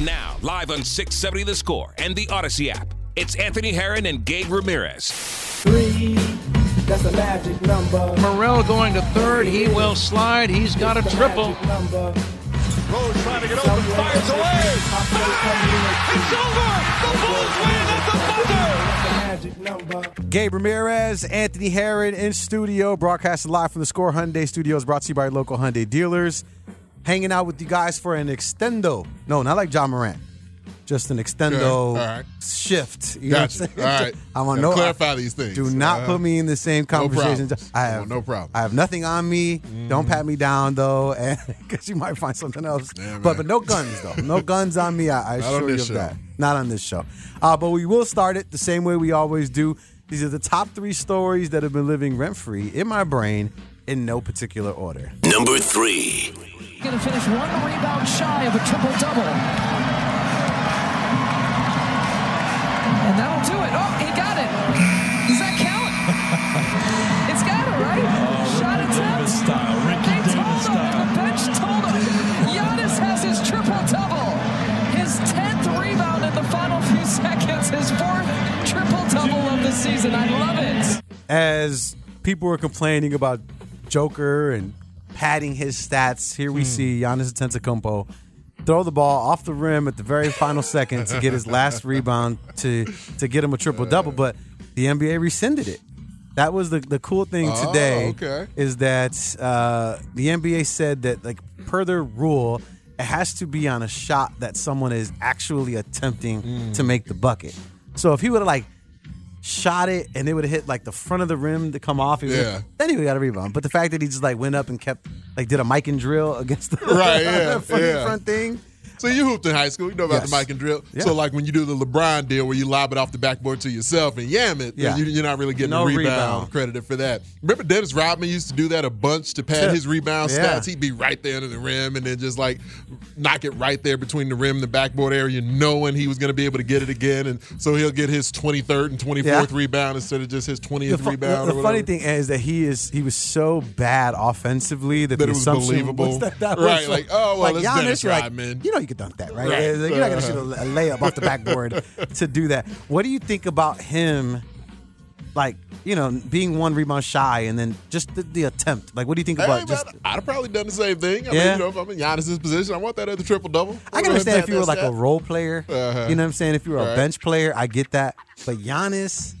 And now, live on 670 The Score and the Audacy app, it's Anthony Herron and Gabe Ramirez. Three, that's a magic number. Morrell going to third. He will slide. He's got a triple. Number. Rose trying to get open, fires away. Ah, it's over. The Bulls win at the buzzer. Magic number. Gabe Ramirez, Anthony Herron in studio, broadcasting live from the Score Hyundai Studios, brought to you by local Hyundai dealers. Hanging out with you guys for an extendo. No, not like Ja Morant. Just an extendo Okay, all right. shift. You know what I'm saying? All right. I want Gotta no clarify these things. Do not Uh, put me in the same conversation. problems. I I have want no problem. I have nothing on me. Don't pat me down though, and because you might find something else. Yeah, but but no guns though. No guns on me. I, I assure you of show. that. Not on this show. Uh, but we will start it the same way we always do. These are the top three stories that have been living rent free in my brain in no particular order. Number three. Going to finish one rebound shy of a triple double. And that'll do it. Oh, he got it. Does that count? it's got it, right? Shot attempt. They told him. The bench told him. Giannis has his triple double. His 10th rebound in the final few seconds. His fourth triple double of the season. I love it. As people were complaining about Joker and padding his stats, here we see Giannis Antetokounmpo throw the ball off the rim at the very final second to get his last rebound to to get him a triple double. But the NBA rescinded it. That was the the cool thing Oh, today. okay. Is that uh, the NBA said that like per their rule, it has to be on a shot that someone is actually attempting to make the bucket. So if he would have like shot it and it would have hit like the front of the rim to come off, he Yeah. then he got a rebound. But the fact that he just like went up and kept like did a Mikan drill against the Right, yeah, front, yeah. front thing. So you hooped in high school. You know about Yes. the Mikan drill. Yeah. So like when you do the LeBron deal where you lob it off the backboard to yourself and yam it, Yeah. you, you're not really getting No a rebound, rebound. credited for that. Remember Dennis Rodman used to do that a bunch to pad Yeah. his rebound Yeah. stats. He'd be right there under the rim and then just like knock it right there between the rim and the backboard area, knowing he was going to be able to get it again. And so he'll get his 23rd and 24th Yeah. rebound instead of just his 20th The, rebound. the or funny thing is that he is he was so bad offensively that, That the it was assumption believable. that, that Right, was like, oh, well, like it's Giannis, Dennis you're like, Rodman. you know you could dunk that, right? Right. You're not gonna Uh-huh. shoot a, a layup off the backboard to do that. What do you think about him? Like you know, being one rebound shy, and then just the, the attempt. Like, what do you think Hey, about man, just? I'd have probably done the same thing. I Yeah. mean, you know, if I'm in Giannis's position, I want that other triple double. I can understand if you were like a role player. Uh-huh. You know what I'm saying? If you were a Right. bench player, I get that. But Giannis,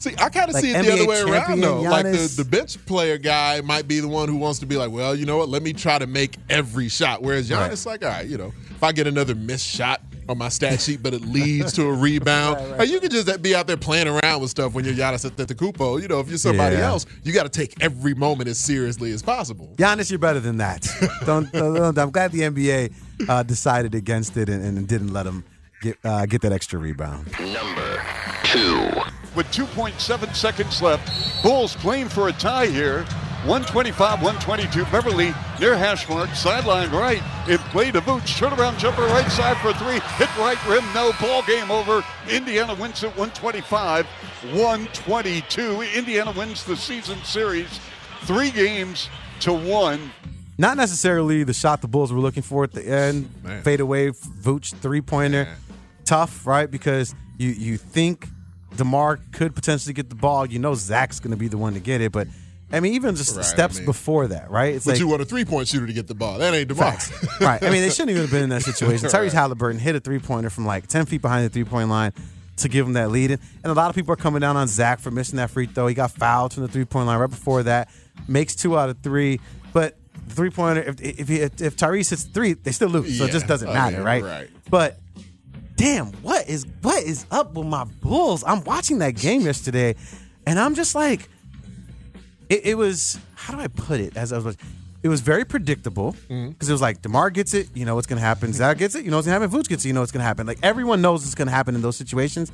See, I kind of Like see it the other way around champion though. Like the, the bench player guy might be the one who wants to be like, well, you know what? Let me try to make every shot. Whereas Giannis, like, all right, you know, if I get another missed shot on my stat sheet, but it leads to a rebound, Right, right. like, you can just be out there playing around with stuff when you're Giannis Antetokounmpo. You know, if you're somebody Yeah. else, you got to take every moment as seriously as possible. Giannis, you're better than that. don't, don't, don't- I'm glad the NBA uh, decided against it and, and didn't let him get uh, get that extra rebound. Number two. With 2.7 seconds left, Bulls playing for a tie here. 125, 122. Beverley near hash mark, sideline right. In play to Vooch. Turnaround jumper right side for three. Hit right rim. No ball game over. Indiana wins at 125, 122. Indiana wins the season series. Three games to one. Not necessarily the shot the Bulls were looking for at the end. Man. Fade away, Vooch three pointer. Man. Tough, right? Because you you think DeMar could potentially get the ball. You know Zach's going to be the one to get it, but I mean, even just Right, steps I mean- before that, right? It's But like you want a three point shooter to get the ball. That ain't DeMar. Facts. right. I mean, they shouldn't even have been in that situation. Tyrese Right. Halliburton hit a three pointer from like 10 feet behind the three point line to give him that lead. And a lot of people are coming down on Zach for missing that free throw. He got fouled from the three point line right before that, makes two out of three. But the three pointer, if, if, if, if Tyrese hits three, they still lose. So it just doesn't I matter, mean, right? right. But damn, what is what is up with my Bulls? I'm watching that game yesterday, and I'm just like, it, it was how do I put it? As I was, it was very predictable because Mm-hmm. it was like Demar gets it, you know what's gonna happen. Zach gets it, you know what's gonna happen. Vooch gets it, you know what's gonna happen. Like everyone knows what's gonna happen in those situations.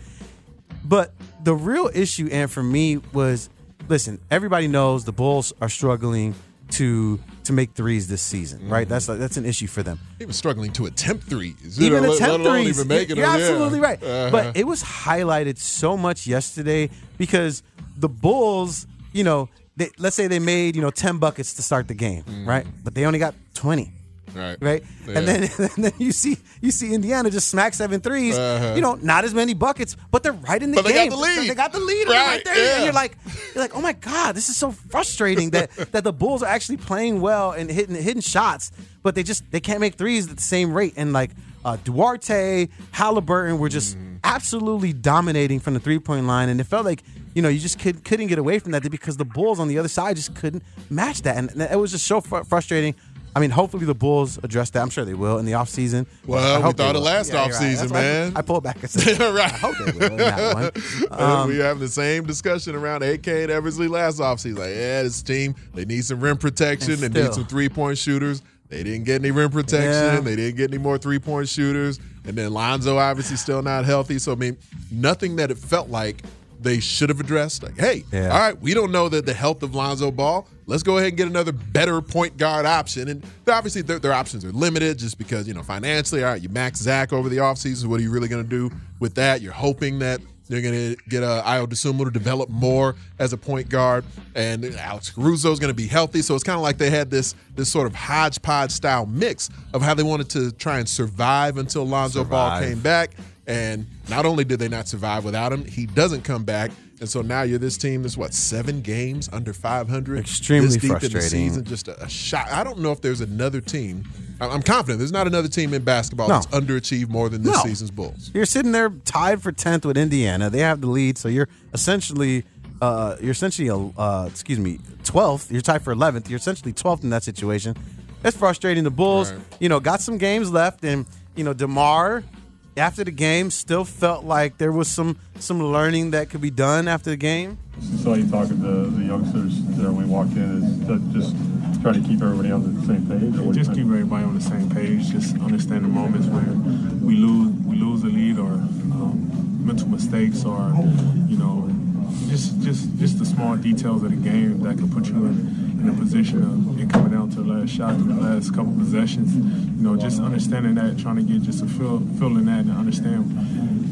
But the real issue, and for me, was listen. Everybody knows the Bulls are struggling to to make threes this season, Mm-hmm. right? That's that's an issue for them. He was struggling to attempt threes. Even know, the let- temp let alone threes, even making you're them, yeah. absolutely right. Uh-huh. But it was highlighted so much yesterday because the Bulls, you know, they, let's say they made you know ten buckets to start the game, right? But they only got twenty. Right. Right, Yeah. and then and then you see you see Indiana just smack seven threes. Uh-huh. You know, not as many buckets, but they're right in the But they got game. the lead. They got the lead Right, right, there, yeah. and you're like, you're like, oh my god, this is so frustrating that that the Bulls are actually playing well and hitting hitting shots, but they just they can't make threes at the same rate. And like uh, Duarte, Halliburton were just Mm-hmm. absolutely dominating from the three point line, and it felt like you know you just could, couldn't get away from that because the Bulls on the other side just couldn't match that, and it was just so fr- frustrating. I mean, hopefully the Bulls address that. I'm sure they will in the offseason. Well, I we thought it last right. offseason, I- man. I, pulled back and said, right. I hope they will in that one. Um, we have the same discussion around AK and Eversley last offseason. Like, yeah, this team, they need some rim protection. They still. need some three point shooters. They didn't get any rim protection. Yeah. They didn't get any more three point shooters. And then Lonzo obviously still not healthy. So, I mean, nothing that it felt like they should have addressed. Like, hey, Yeah. all right, we don't know that the health of Lonzo Ball. Let's go ahead and get another better point guard option. And obviously, their, their options are limited just because, you know, financially, all right, you max Zach over the offseason. What are you really going to do with that? You're hoping that they're going to get uh, Ayo Dosunmu to develop more as a point guard, and Alex Caruso is going to be healthy. So it's kind of like they had this this sort of hodgepodge style mix of how they wanted to try and survive until Lonzo Ball came back. And not only did they not survive without him, he doesn't come back. And so now you're this team that's what seven games under 500, Extremely this deep in the season. Just a, a shot. I don't know if there's another team. I'm confident there's not another team in basketball No. that's underachieved more than this No. season's Bulls. You're sitting there tied for tenth with Indiana. They have the lead, so you're essentially uh, you're essentially a uh, excuse me twelfth. You're tied for eleventh. You're essentially twelfth in that situation. It's frustrating. The Bulls, Right. you know, got some games left, and you know Demar. After the game, still felt like there was some some learning that could be done after the game. So you talking to the youngsters there when we walked in is just try to keep everybody on the same page? Or what do you just keep everybody on the same page. Just understand the moments where we lose, we lose the lead, or um, mental mistakes, or you know, just just just the small details of the game that can put you in, in a position of it coming down to the last shot, the last couple possessions. You know, just understanding that, trying to get just a feel feeling that, and understand,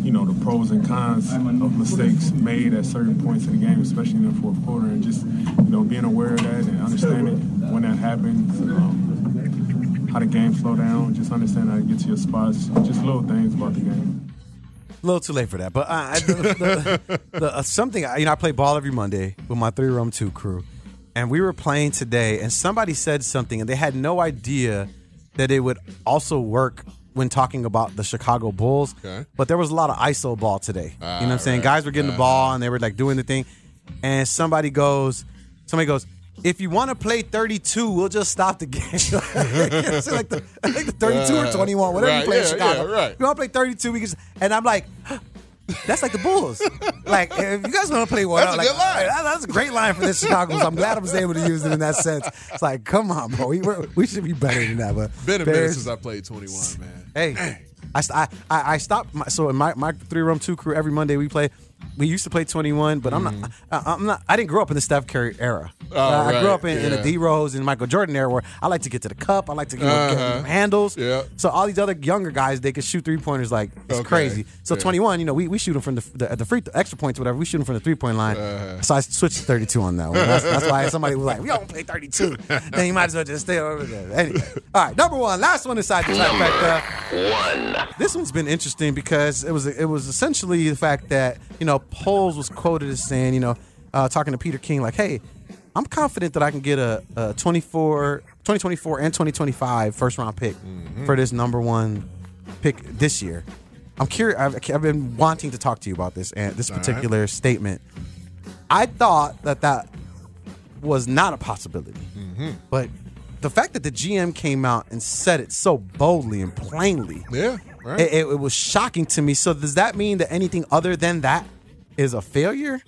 you know, the pros and cons of mistakes made at certain points in the game, especially in the fourth quarter, and just you know being aware of that and understanding when that happens. Um, how the game slow down, just understand how to get to your spots, just little things about the game. A little too late for that, but uh, I, the, the, the, uh, something you know, I play ball every Monday with my three room two crew, and we were playing today, and somebody said something, and they had no idea that it would also work when talking about the Chicago Bulls. Okay. But there was a lot of ISO ball today. you know what I'm saying? right. Guys were getting the ball, and they were like doing the thing, and somebody goes, somebody goes. If you want to play 32, we'll just stop the game. Like, the, like the 32 or 21, whatever Right, you play in Chicago. yeah, right. If you want to play 32, we can. Just, and I'm like, that's like the Bulls. like, if you guys want to play one, That's a like, good line. that- that's a great line for this Chicago. So I'm glad I was able to use it in that sense. It's like, come on, bro. We, we should be better than that. But Been a minute since I played 21, man. Hey, I, I, I I stopped. My, so in my, my three room two crew, every Monday we play. We used to play 21, but I'm not. I, I'm not. I didn't grow up in the Steph Curry era. Oh, I grew up in, in yeah. a D Rose and Michael Jordan era where I like to get to the cup. I like to you know, Uh-huh. get handles. Yeah. So all these other younger guys, they could shoot three pointers like it's Okay. crazy. So Yeah. 21, you know, we, we shoot them from the the, the free the extra points, or whatever. We shoot them from the three point line. Uh-huh. So I switched to 32 on that one. That's, that's why somebody was like, "We don't play 32." then you might as well just stay over there. Anyway, all right, number one, last one inside the trifecta. One. This one's been interesting because it was it was essentially the fact that you know Poles was quoted as saying, you know, uh, talking to Peter King, like, "Hey, I'm confident that I can get a, a 24, 2024 and 2025 first round pick Mm-hmm. for this number one pick this year. I'm curious. I've, I've been wanting to talk to you about this and this All right. particular statement. I thought that that was not a possibility, Mm-hmm. but the fact that the GM came out and said it so boldly and plainly, Yeah, right. it, it- it was shocking to me. So does that mean that anything other than that is a failure?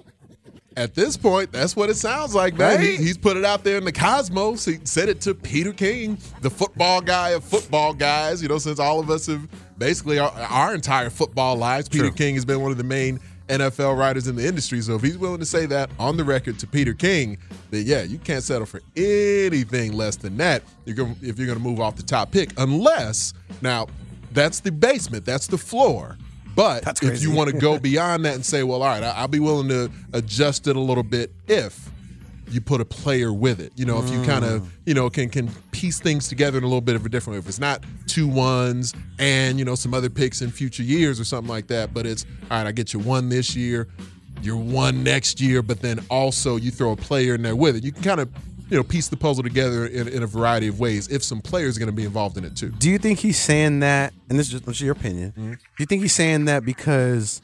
At this point, that's what it sounds like, man. Right? he's put it out there in the cosmos. He said it to Peter King, the football guy of football guys. You know, since all of us have basically our, our entire football lives, Peter King has been one of the main NFL writers in the industry. So if he's willing to say that on the record to Peter King, then yeah, you can't settle for anything less than that. You're going if you're going to move off the top pick, unless now that's the basement, that's the floor. But if you want to go beyond that and say, well, all right, I- I'll be willing to adjust it a little bit if you put a player with it. You know, if you kind Mm. of, you know, can can piece things together in a little bit of a different way. If it's not two ones and, you know, some other picks in future years or something like that, but it's, all right, I get you one this year, you're one next year, but then also you throw a player in there with it. You can kind of, you know, piece the puzzle together in, in a variety of ways if some players are going to be involved in it too. Do you think he's saying that? And this is just your opinion. Mm-hmm. Do you think he's saying that because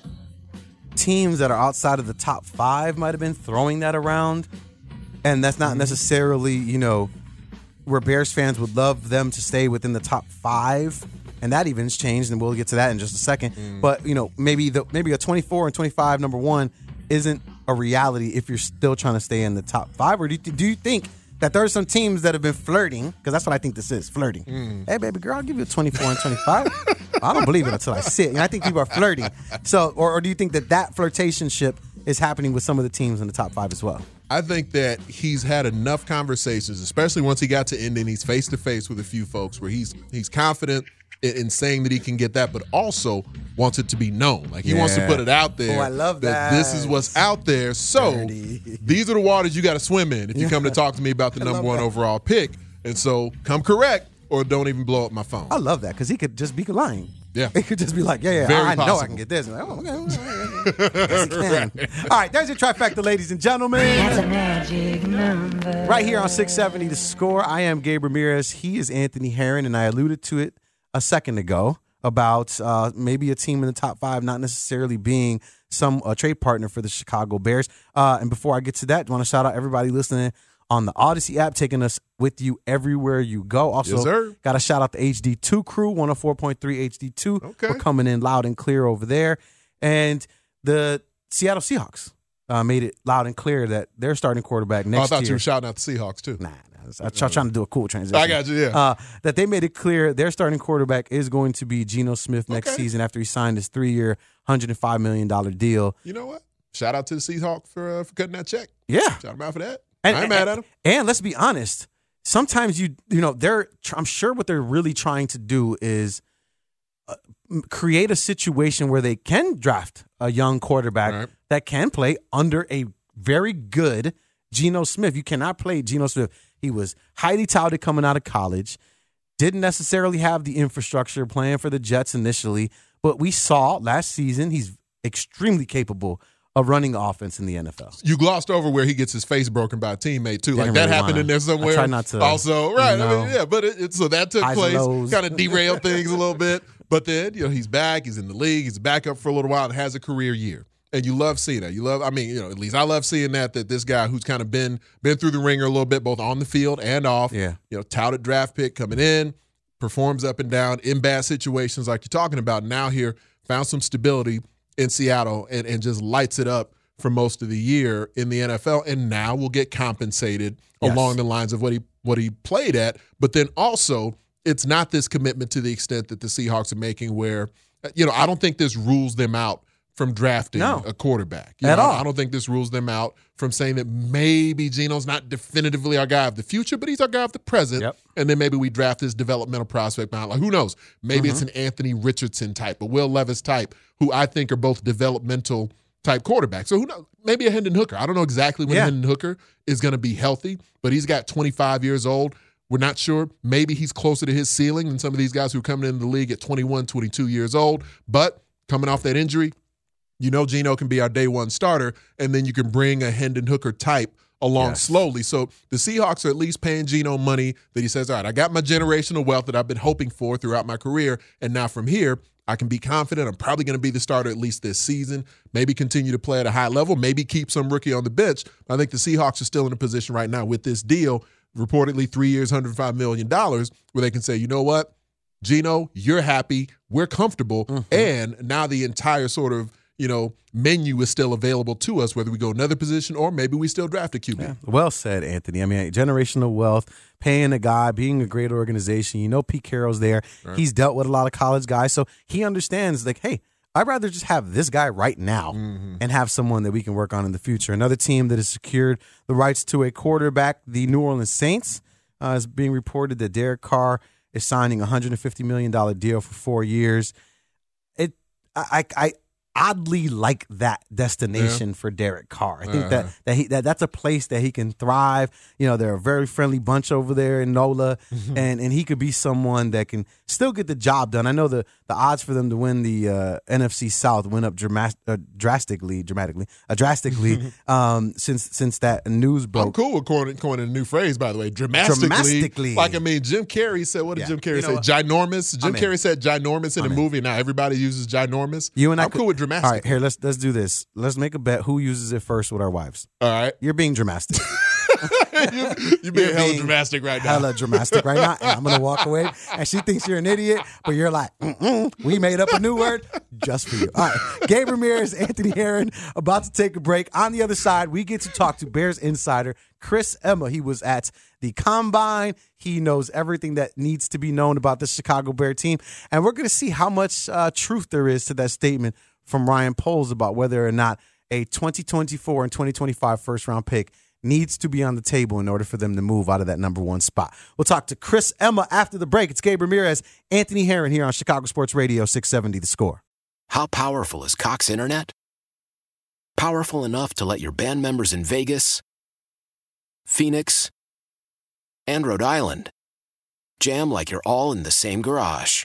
teams that are outside of the top five might have been throwing that around, and that's Mm-hmm. not necessarily you know where Bears fans would love them to stay within the top five, and that even's changed, and we'll get to that in just a second. Mm. But you know maybe the maybe a twenty four and twenty five number one isn't a reality if you're still trying to stay in the top five, or do you, do you think? That there are some teams that have been flirting, because that's what I think this is flirting. Mm. Hey, baby girl, I'll give you a 24 and 25. I don't believe it until I see it. And I think people are flirting. So, or, or do you think that that flirtationship is happening with some of the teams in the top five as well? I think that he's had enough conversations, especially once he got to Indy and he's face to face with a few folks where he's he's confident in, in saying that he can get that, but also wants it to be known. Like he wants to put it out there. Oh, I love that This is what's out there. So Dirty. these are the waters you got to swim in if you come to talk to me about the number one that. overall pick. And so come correct or don't even blow up my phone. I love that because he could just be lying. Yeah. He could just be like, yeah, yeah, Very I know I can get this. And like, oh, okay, okay, okay. Yes, he can. All right, there's your trifecta, ladies and gentlemen. Right here on 670 The Score, I am Gabe Ramirez. He is Anthony Herron, and I alluded to it a second ago about uh, maybe a team in the top five not necessarily being some uh, trade partner for the Chicago Bears. Uh, and before I get to that, I want to shout out everybody listening on the Audacy app, taking us with you everywhere you go. Also, Yes, got to shout out the HD2 crew, 104.3 HD2. Okay. We're coming in loud and clear over there. And the Seattle Seahawks uh, made it loud and clear that their starting quarterback next year. Oh, I thought you were shouting out the Seahawks too. Nah. I'm trying to do a cool transition. I got you, yeah. Uh, that they made it clear their starting quarterback is going to be Geno Smith next Okay. season after he signed his three-year, hundred and five million dollar deal. You know what? Shout out to the Seahawks for uh, for cutting that check. Yeah, Shout him out for that. And- I ain't mad at him. And let's be honest. Sometimes you you know they're I'm sure what they're really trying to do is uh, create a situation where they can draft a young quarterback Right. that can play under a very good Geno Smith. You cannot play Geno Smith. He was highly touted coming out of college. Didn't necessarily have the infrastructure playing for the Jets initially, but we saw last season he's extremely capable of running offense in the NFL. You glossed over where he gets his face broken by a teammate too. like Didn't that really happened wanna- in there somewhere. I try not to, Also, right? I mean, yeah, but it, it, so that took place. Kind of derailed things a little bit. But then you know he's back. He's in the league. He's back up for a little while and has a career year. And you love seeing that. You love. I mean, you know, at least I love seeing that. That this guy who's kind of been been through the ringer a little bit, both on the field and off. Yeah. You know, touted draft pick coming in, performs up and down in bad situations like you're talking about. Now here found some stability in Seattle and, and just lights it up for most of the year in the NFL. And now will get compensated Yes. along the lines of what he what he played at. But then also, it's not this commitment to the extent that the Seahawks are making, where you know I don't think this rules them out from drafting No. a quarterback You At know, all. I don't think this rules them out from saying that maybe Geno's not definitively our guy of the future, but he's our guy of the present. Yep. And then maybe we draft this developmental prospect behind. Like who knows? Maybe it's Mm-hmm. an Anthony Richardson type, a Will Levis type, who I think are both developmental type quarterbacks. So who knows? Maybe a Hendon Hooker. I don't know exactly when Yeah. Hendon Hooker is going to be healthy, but he's got 25 years old. We're not sure. Maybe he's closer to his ceiling than some of these guys who are coming into the league at 21, 22 years old. But coming off that injury, you know Geno can be our day one starter, and then you can bring a Hendon Hooker type along Yes. slowly. So the Seahawks are at least paying Geno money that he says, all right, I got my generational wealth that I've been hoping for throughout my career. And now from here, I can be confident. I'm probably going to be the starter at least this season. Maybe continue to play at a high level. Maybe keep some rookie on the bench. I think the Seahawks are still in a position right now with this deal, reportedly three years, $105 million, where they can say, you know what? Geno, you're happy, we're comfortable, mm-hmm. and now the entire sort of you know menu is still available to us, whether we go another position or maybe we still draft a QB. Well said, Anthony. I mean, generational wealth, paying a guy, being a great organization. You know, Pete Carroll's there. Right. He's dealt with a lot of college guys, so he understands. Like, hey, I'd rather just have this guy right now and have someone that we can work on in the future. Another team that has secured the rights to a quarterback, the New Orleans Saints, uh, is being reported that Derek Carr is signing a hundred and fifty million dollar deal for four years. It, I, I oddly like that destination for Derek Carr. I think that Uh-huh. that he that that's a place that he can thrive. You know, they're a very friendly bunch over there in NOLA, and and he could be someone that can still get the job done. I know the the odds for them to win the uh, NFC South went up dramas- uh, drastically, dramatically, uh, drastically um, since since that news broke. I'm cool with coining, coining a new phrase, by the way. Dramatically. Dramatically. Like, I mean, Jim Carrey said, what did Yeah. Jim Carrey You know say? Ginormous. Jim I'm in. Carrey said ginormous in I'm a in. movie. Now everybody uses ginormous. You and I I'm could- cool with dramatic. All right, here let's let's do this. Let's make a bet. Who uses it first with our wives? All right. You're being dramatic. you, you being You're hella being dramatic right now. hella dramatic right now, and I'm gonna walk away. And she thinks you're an idiot, but you're like, Mm-mm, we made up a new word just for you. All right, Gabe Ramirez, Anthony Herron, about to take a break. On the other side, we get to talk to Bears insider Chris Emma. He was at the combine. He knows everything that needs to be known about the Chicago Bear team, and we're gonna see how much uh, truth there is to that statement from Ryan Poles about whether or not a 2024 and 2025 first round pick needs to be on the table in order for them to move out of that number one spot. We'll talk to Chris Emma after the break. It's Gabe Ramirez, Anthony Herron here on Chicago Sports Radio 670 The Score. How powerful is Cox Internet? Powerful enough to let your band members in Vegas, Phoenix, and Rhode Island jam like you're all in the same garage.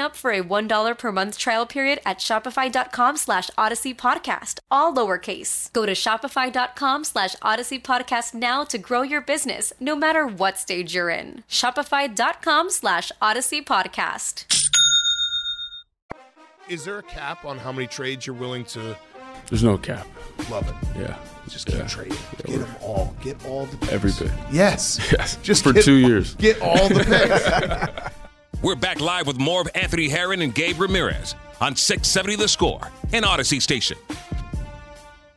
up for a $1 per month trial period at shopify.com slash audacy podcast, all lowercase. Go to shopify.com slash audacy podcast now to grow your business, no matter what stage you're in. Shopify.com slash audacy podcast. Is there a cap on how many trades you're willing to? There's no cap. Love it. Yeah. Just keep Yeah. trading. Yeah, Get them all. Get all the picks. Every bit. Yes. Yes. Just for get- two years. Get all the picks. We're back live with more of Anthony Herron and Gabe Ramirez on 670 The Score and Audacy Station.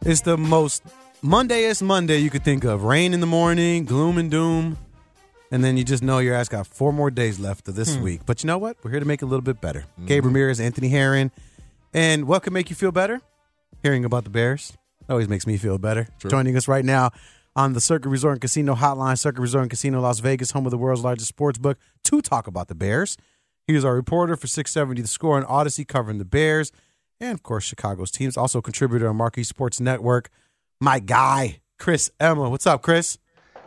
It's the most Mondayest Monday you could think of. Rain in the morning, gloom and doom. and then you just know your ass got four more days left of this Hmm. week. But you know what? We're here to make it a little bit better. Gabe Ramirez, Anthony Herron, and what can make you feel better? Hearing about the Bears always makes me feel better. True. Joining us right now on the Circa Resort and Casino Hotline, Circa Resort and Casino Las Vegas, home of the world's largest sports book, to talk about the Bears. He is our reporter for 670 The Score and Audacy covering the Bears and, of course, Chicago's teams. Also contributor on Marquee Sports Network. My guy, Chris Emma. What's up, Chris?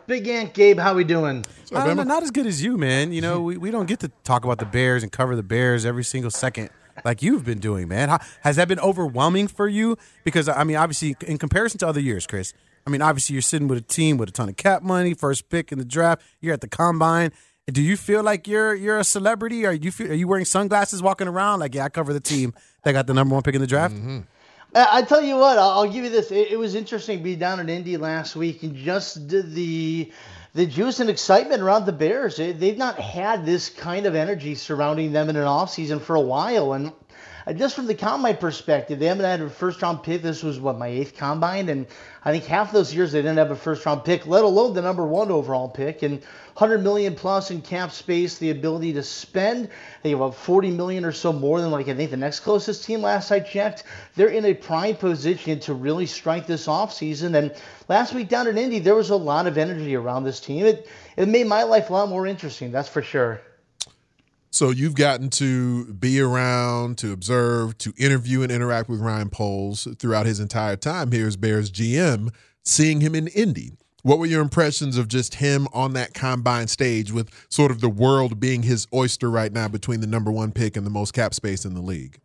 Big Ant Gabe, how we doing? I don't uh, not as good as you, man. You know, we, we don't get to talk about the Bears and cover the Bears every single second like you've been doing, man. How, has that been overwhelming for you? Because, I mean, obviously, in comparison to other years, Chris, I mean, obviously, you're sitting with a team with a ton of cap money, first pick in the draft, you're at the combine. Do you feel like you're you're a celebrity? Are you feel, are you wearing sunglasses walking around like yeah I cover the team that got the number one pick in the draft? Mm-hmm. I I tell you what, I'll, I'll give you this. It, it was interesting being down in Indy last week and just the the, the juice and excitement around the Bears. They- They've not had this kind of energy surrounding them in an offseason for a while. And Uh, just from the combine perspective, they haven't had a first round pick. This was what my eighth combine, and I think half those years they didn't have a first round pick, let alone the number one overall pick. And 100 million plus in cap space, the ability to spend. They have about 40 million or so more than like I think the next closest team last I checked. They're in a prime position to really strike this offseason. And last week down in Indy, there was a lot of energy around this team. It it made my life a lot more interesting, that's for sure. So you've gotten to be around, to observe, to interview and interact with Ryan Poles throughout his entire time here as Bears GM, seeing him in Indy. What were your impressions of just him on that combine stage with sort of the world being his oyster right now between the number one pick and the most cap space in the league?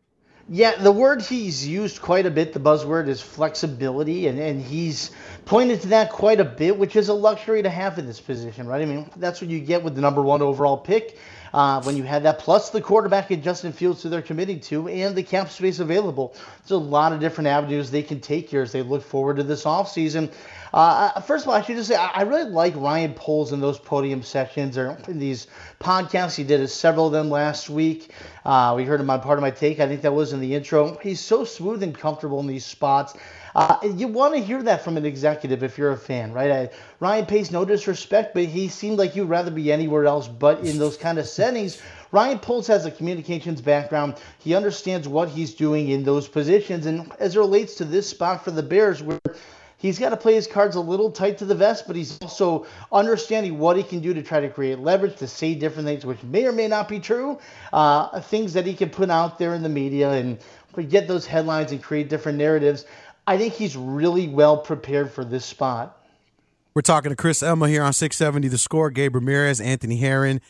Yeah, the word he's used quite a bit, the buzzword is flexibility, and, and he's pointed to that quite a bit, which is a luxury to have in this position, right? I mean, that's what you get with the number one overall pick uh, when you had that, plus the quarterback in Justin Fields who they're committing to, and the cap space available. There's a lot of different avenues they can take here as they look forward to this offseason. Uh, first of all, I should just say I really like Ryan Poles in those podium sections or in these podcasts. He did several of them last week. Uh, we heard him on part of my take. I think that was in the intro. He's so smooth and comfortable in these spots. Uh, you want to hear that from an executive if you're a fan, right? I, Ryan pays no disrespect, but he seemed like you'd rather be anywhere else but in those kind of settings. Ryan Poles has a communications background. He understands what he's doing in those positions. And as it relates to this spot for the Bears, where he's got to play his cards a little tight to the vest, but he's also understanding what he can do to try to create leverage, to say different things, which may or may not be true, uh, things that he can put out there in the media and get those headlines and create different narratives. I think he's really well prepared for this spot. We're talking to Chris Emma here on 670 The Score, Gabe Ramirez, Anthony Herron.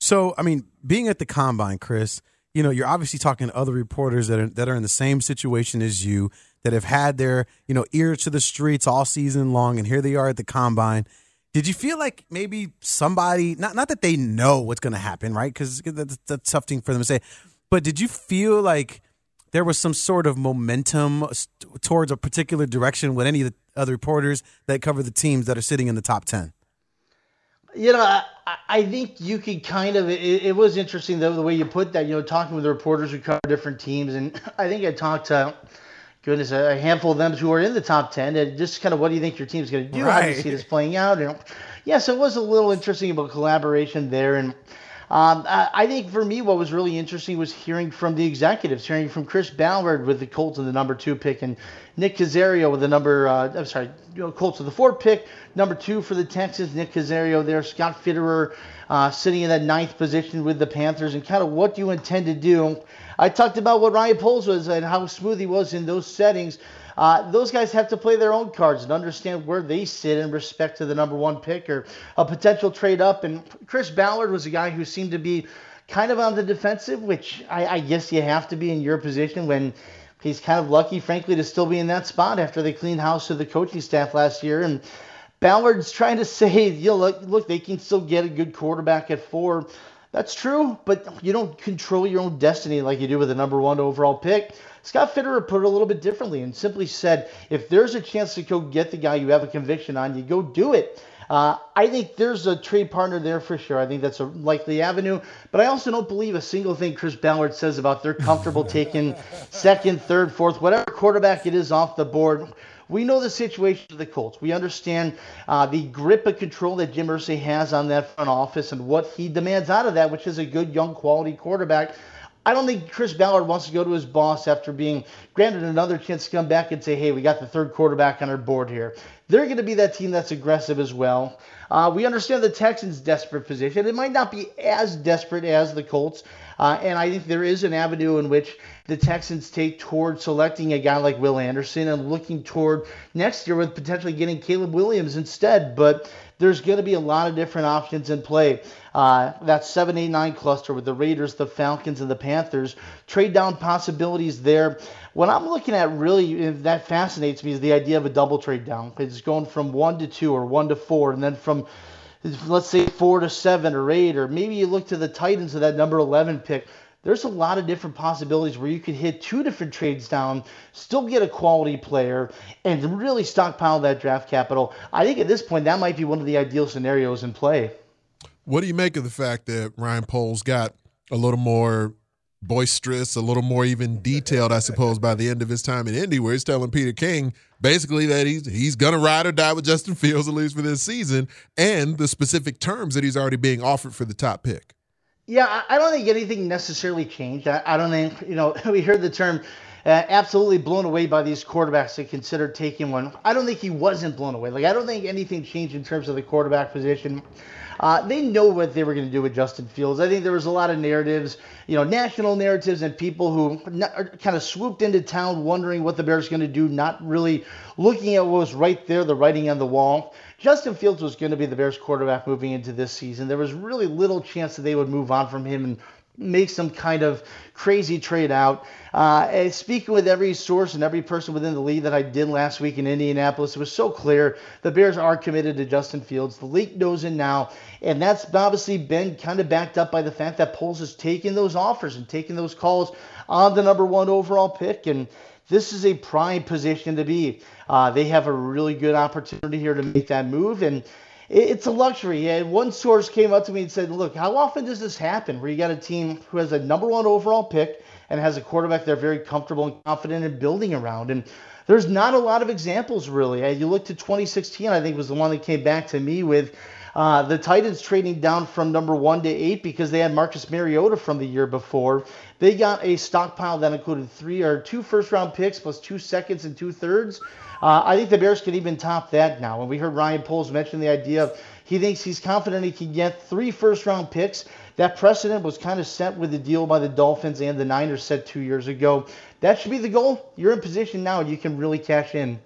So, I mean, being at the combine, Chris, you know, you're obviously talking to other reporters that are that are in the same situation as you, that have had their, you know, ear to the streets all season long, and here they are at the combine. Did you feel like maybe somebody, not not that they know what's going to happen, right? Because that's, that's tough thing for them to say, but did you feel like there was some sort of momentum towards a particular direction with any of the other reporters that cover the teams that are sitting in the top 10? You know, I, I think you could kind of. It, it was interesting though the way you put that. You know, talking with the reporters who cover different teams, and I think I talked to, goodness, a handful of them who are in the top ten. And just kind of, what do you think your team's going to do? How do you see this playing out? And yes, it was a little interesting about collaboration there, and um, I, think for me, what was really interesting was hearing from the executives, hearing from Chris Ballard with the Colts and the number two pick, and Nick Caserio with the number. Uh, I'm sorry, Colts with the fourth pick, number two for the Texans. Nick Caserio there, Scott Fitterer uh, sitting in that ninth position with the Panthers, and kind of what do you intend to do? I talked about what Ryan Poles was and how smooth he was in those settings. Uh, those guys have to play their own cards and understand where they sit in respect to the number one pick or a potential trade up. And Chris Ballard was a guy who seemed to be kind of on the defensive, which I, I guess you have to be in your position when he's kind of lucky, frankly, to still be in that spot after they cleaned house to the coaching staff last year. And Ballard's trying to say, you know, look, look, they can still get a good quarterback at four. That's true, but you don't control your own destiny like you do with the number one overall pick. Scott Fitterer put it a little bit differently and simply said, if there's a chance to go get the guy you have a conviction on, you go do it. Uh, I think there's a trade partner there for sure. I think that's a likely avenue. But I also don't believe a single thing Chris Ballard says about they're comfortable taking second, third, fourth, whatever quarterback it is off the board. We know the situation of the Colts. We understand uh, the grip of control that Jim Irsay has on that front office and what he demands out of that, which is a good, young, quality quarterback. I don't think Chris Ballard wants to go to his boss after being granted another chance to come back and say, hey, we got the third quarterback on our board here. They're going to be that team that's aggressive as well. Uh, we understand the Texans' desperate position. It might not be as desperate as the Colts. Uh, and I think there is an avenue in which the Texans take toward selecting a guy like Will Anderson and looking toward next year with potentially getting Caleb Williams instead. But there's going to be a lot of different options in play. Uh, that 789 cluster with the Raiders, the Falcons, and the Panthers, trade down possibilities there. What I'm looking at really that fascinates me is the idea of a double trade down. It's going from one to two or one to four, and then from let's say four to seven or eight, or maybe you look to the Titans of that number 11 pick. There's a lot of different possibilities where you could hit two different trades down, still get a quality player, and really stockpile that draft capital. I think at this point that might be one of the ideal scenarios in play. What do you make of the fact that Ryan Poles got a little more boisterous, a little more even detailed, I suppose, by the end of his time in Indy, where he's telling Peter King basically that he's he's gonna ride or die with Justin Fields at least for this season, and the specific terms that he's already being offered for the top pick. Yeah, I don't think anything necessarily changed. I, don't think you know we heard the term. Uh, absolutely blown away by these quarterbacks that considered taking one. I don't think he wasn't blown away. Like I don't think anything changed in terms of the quarterback position. Uh, they know what they were going to do with Justin Fields. I think there was a lot of narratives, you know, national narratives and people who kind of swooped into town wondering what the Bears going to do, not really looking at what was right there, the writing on the wall. Justin Fields was going to be the Bears quarterback moving into this season. There was really little chance that they would move on from him and make some kind of crazy trade out. Uh, speaking with every source and every person within the league that I did last week in Indianapolis, it was so clear the Bears are committed to Justin Fields. The league knows it now, and that's obviously been kind of backed up by the fact that Poles has taken those offers and taken those calls on the number one overall pick. And this is a prime position to be. Uh, they have a really good opportunity here to make that move, and it's a luxury. And one source came up to me and said, "Look, how often does this happen? Where you got a team who has a number one overall pick and has a quarterback they're very comfortable and confident in building around?" And there's not a lot of examples really. You look to 2016, I think was the one that came back to me with. Uh, the Titans trading down from number one to eight because they had Marcus Mariota from the year before. They got a stockpile that included three or two first round picks plus two seconds and two thirds. Uh, I think the Bears can even top that now. And we heard Ryan Poles mention the idea of he thinks he's confident he can get three first round picks. That precedent was kind of set with the deal by the Dolphins and the Niners set two years ago. That should be the goal. You're in position now you can really cash in.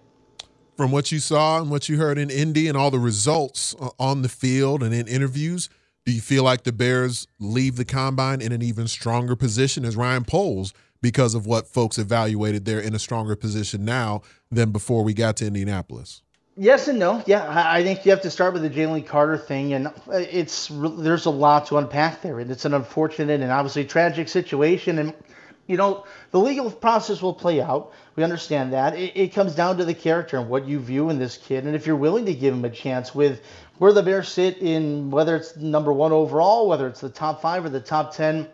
From what you saw and what you heard in Indy and all the results uh, on the field and in interviews, do you feel like the Bears leave the combine in an even stronger position as Ryan Poles because of what folks evaluated they're in a stronger position now than before we got to Indianapolis? Yes and no. Yeah, I think you have to start with the Jalen Carter thing, and uh, it's there's a lot to unpack there, and it's an unfortunate and obviously tragic situation. And you know, the legal process will play out. We understand that. It, it, comes down to the character and what you view in this kid, and if you're willing to give him a chance with where the Bears sit in whether it's number one overall, whether it's the top five or the top ten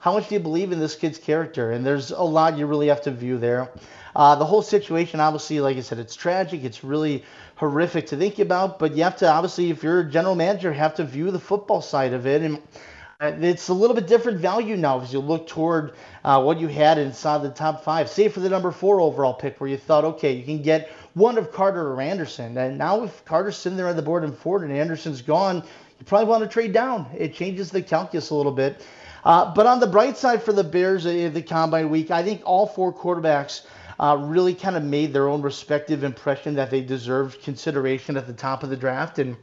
how much do you believe in this kid's character? And there's a lot you really have to view there. Uh, the whole situation, obviously, like I said, it's tragic. It's really horrific to think about. But you have to, obviously, if you're a general manager, have to view the football side of it. And it's a little bit different value now as you look toward uh, what you had inside the top five. Say for the number four overall pick, where you thought, okay, you can get one of Carter or Anderson. And now if Carter's sitting there on the board and Ford and Anderson's gone, you probably want to trade down. It changes the calculus a little bit. Uh, but on the bright side for the Bears uh, the combine week, I think all four quarterbacks uh, really kind of made their own respective impression that they deserved consideration at the top of the draft. And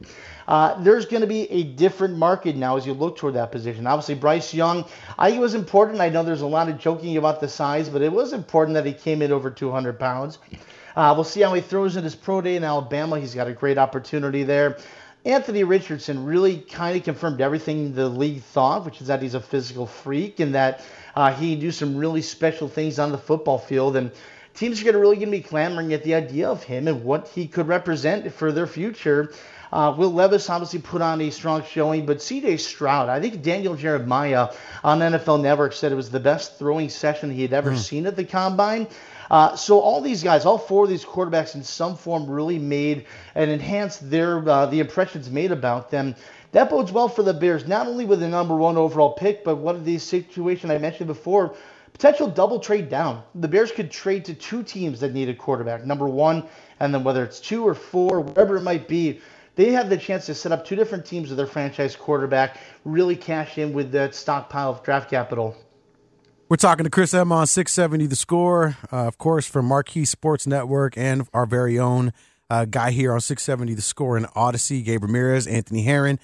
uh, there's going to be a different market now as you look toward that position. Obviously, Bryce Young, I think was important. I know there's a lot of joking about the size, but it was important that he came in over 200 pounds. Uh, we'll see how he throws in his pro day in Alabama. He's got a great opportunity there. Anthony Richardson really kind of confirmed everything the league thought, which is that he's a physical freak and that uh, he can do some really special things on the football field. And teams are gonna really going to be clamoring at the idea of him and what he could represent for their future. Uh, Will Levis obviously put on a strong showing, but CJ Stroud, I think Daniel Jeremiah on NFL Network said it was the best throwing session he had ever seen at the combine. Uh, so all these guys, all four of these quarterbacks, in some form, really made and enhanced their uh, the impressions made about them. That bodes well for the Bears, not only with the number one overall pick, but what of these situations I mentioned before, potential double trade down. The Bears could trade to two teams that need a quarterback, number one, and then whether it's two or four, whatever it might be, they have the chance to set up two different teams with their franchise quarterback, really cash in with that stockpile of draft capital. We're talking to Chris Emma on 670 The Score, uh, of course, from Marquee Sports Network and our very own uh, guy here on 670 The Score in Audacy, Gabe Ramirez, Anthony Herron.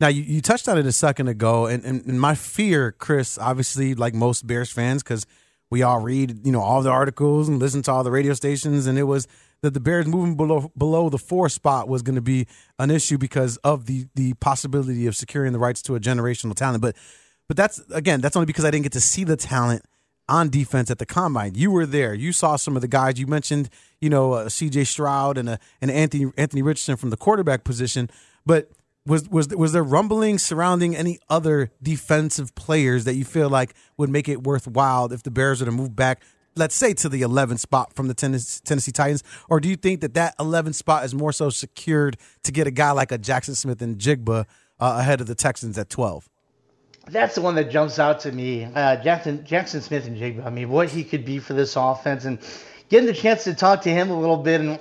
Now, you, you touched on it a second ago, and, and, and my fear, Chris, obviously, like most Bears fans, because we all read, you know, all the articles and listen to all the radio stations, and it was that the Bears moving below below the four spot was going to be an issue because of the the possibility of securing the rights to a generational talent. But but that's again, that's only because I didn't get to see the talent on defense at the combine. You were there. You saw some of the guys. You mentioned, you know, uh, C.J. Stroud and uh, and Anthony Anthony Richardson from the quarterback position. But was was was there rumbling surrounding any other defensive players that you feel like would make it worthwhile if the Bears were to move back? Let's say to the 11th spot from the Tennessee, Tennessee Titans, or do you think that that 11th spot is more so secured to get a guy like a Jaxon Smith-Njigba uh, ahead of the Texans at 12? That's the one that jumps out to me. Uh, Jackson Jaxon Smith-Njigba. I mean, what he could be for this offense, and getting the chance to talk to him a little bit, and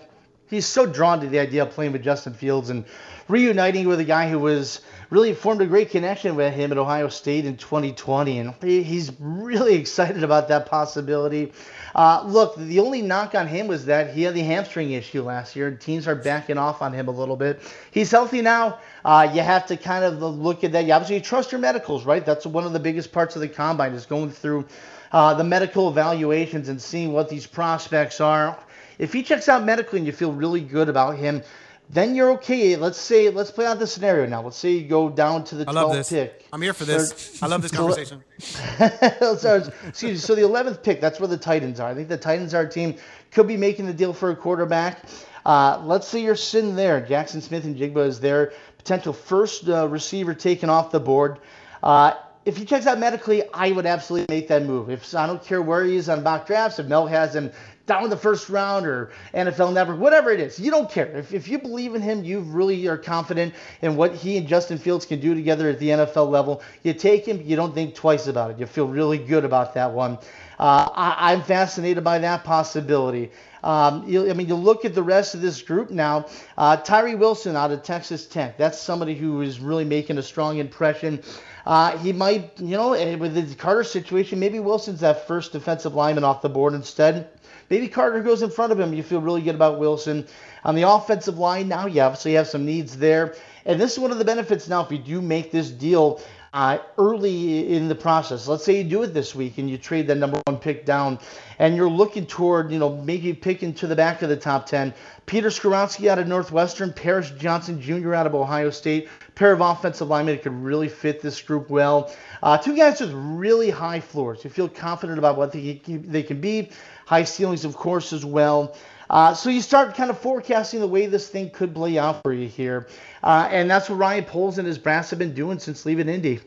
he's so drawn to the idea of playing with Justin Fields and reuniting with a guy who was really formed a great connection with him at Ohio State in 2020, and he's really excited about that possibility. Uh, look, the only knock on him was that he had the hamstring issue last year, and teams are backing off on him a little bit. He's healthy now. Uh, you have to kind of look at that. You obviously trust your medicals, right? That's one of the biggest parts of the combine is going through uh, the medical evaluations and seeing what these prospects are. If he checks out medically and you feel really good about him, then you're okay. Let's say let's play out the scenario now. Let's say you go down to the I love 12th this. pick. I'm here for this. I love this conversation. so, excuse me. So the 11th pick, that's where the Titans are. I think the Titans are a team could be making the deal for a quarterback. Uh, let's say you're sitting there. Jaxon Smith-Njigba is their potential first uh, receiver taken off the board. Uh, if he checks out medically, I would absolutely make that move. If I don't care where he is on mock drafts, if Mel has him down in the first round or NFL Network, whatever it is, you don't care. If, if you believe in him, you really are confident in what he and Justin Fields can do together at the NFL level. You take him, you don't think twice about it. You feel really good about that one. Uh, I, I'm fascinated by that possibility. Um, you, I mean, you look at the rest of this group now. Uh, Tyree Wilson out of Texas Tech. That's somebody who is really making a strong impression. Uh, he might, you know, eh, with the Carter situation, maybe Wilson's that first defensive lineman off the board instead. Maybe Carter goes in front of him. You feel really good about Wilson. On the offensive line now, you obviously have some needs there. And this is one of the benefits now if you do make this deal uh, early in the process. Let's say you do it this week and you trade that number one pick down and you're looking toward, you know, maybe picking to the back of the top 10. Peter Skoronski out of Northwestern, Paris Johnson Jr. out of Ohio State, pair of offensive linemen that could really fit this group well. Uh, two guys with really high floors. You feel confident about what they, they can be. High ceilings, of course, as well. Uh, so you start kind of forecasting the way this thing could play out for you here. Uh, and that's what Ryan Poles and his brass have been doing since leaving Indy.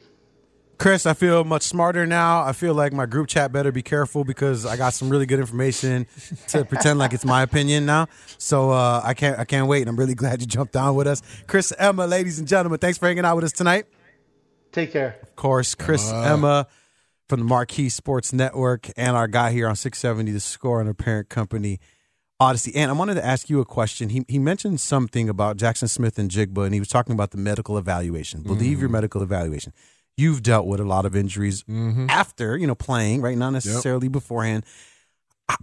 Chris, I feel much smarter now. I feel like my group chat better be careful because I got some really good information to pretend like it's my opinion now. So uh, I can't I can't wait. And I'm really glad you jumped on with us. Chris Emma, ladies and gentlemen, thanks for hanging out with us tonight. Take care. Of course, Chris Uh. Emma from the Marquee Sports Network and our guy here on 670 The Score and our parent company, Audacy. And I wanted to ask you a question. He, he mentioned something about Jaxon Smith-Njigba, and he was talking about the medical evaluation. Believe your mm-hmm. medical evaluation. You've dealt with a lot of injuries mm-hmm. after, you know, playing, right? Not necessarily beforehand.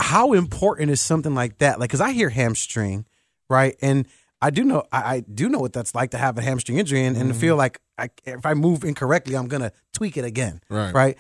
How important is something like that? Like, because I hear hamstring, right? And I do know, I, I do know what that's like to have a hamstring injury and, and mm-hmm. feel like I, if I move incorrectly, I'm gonna tweak it again, Right. Right.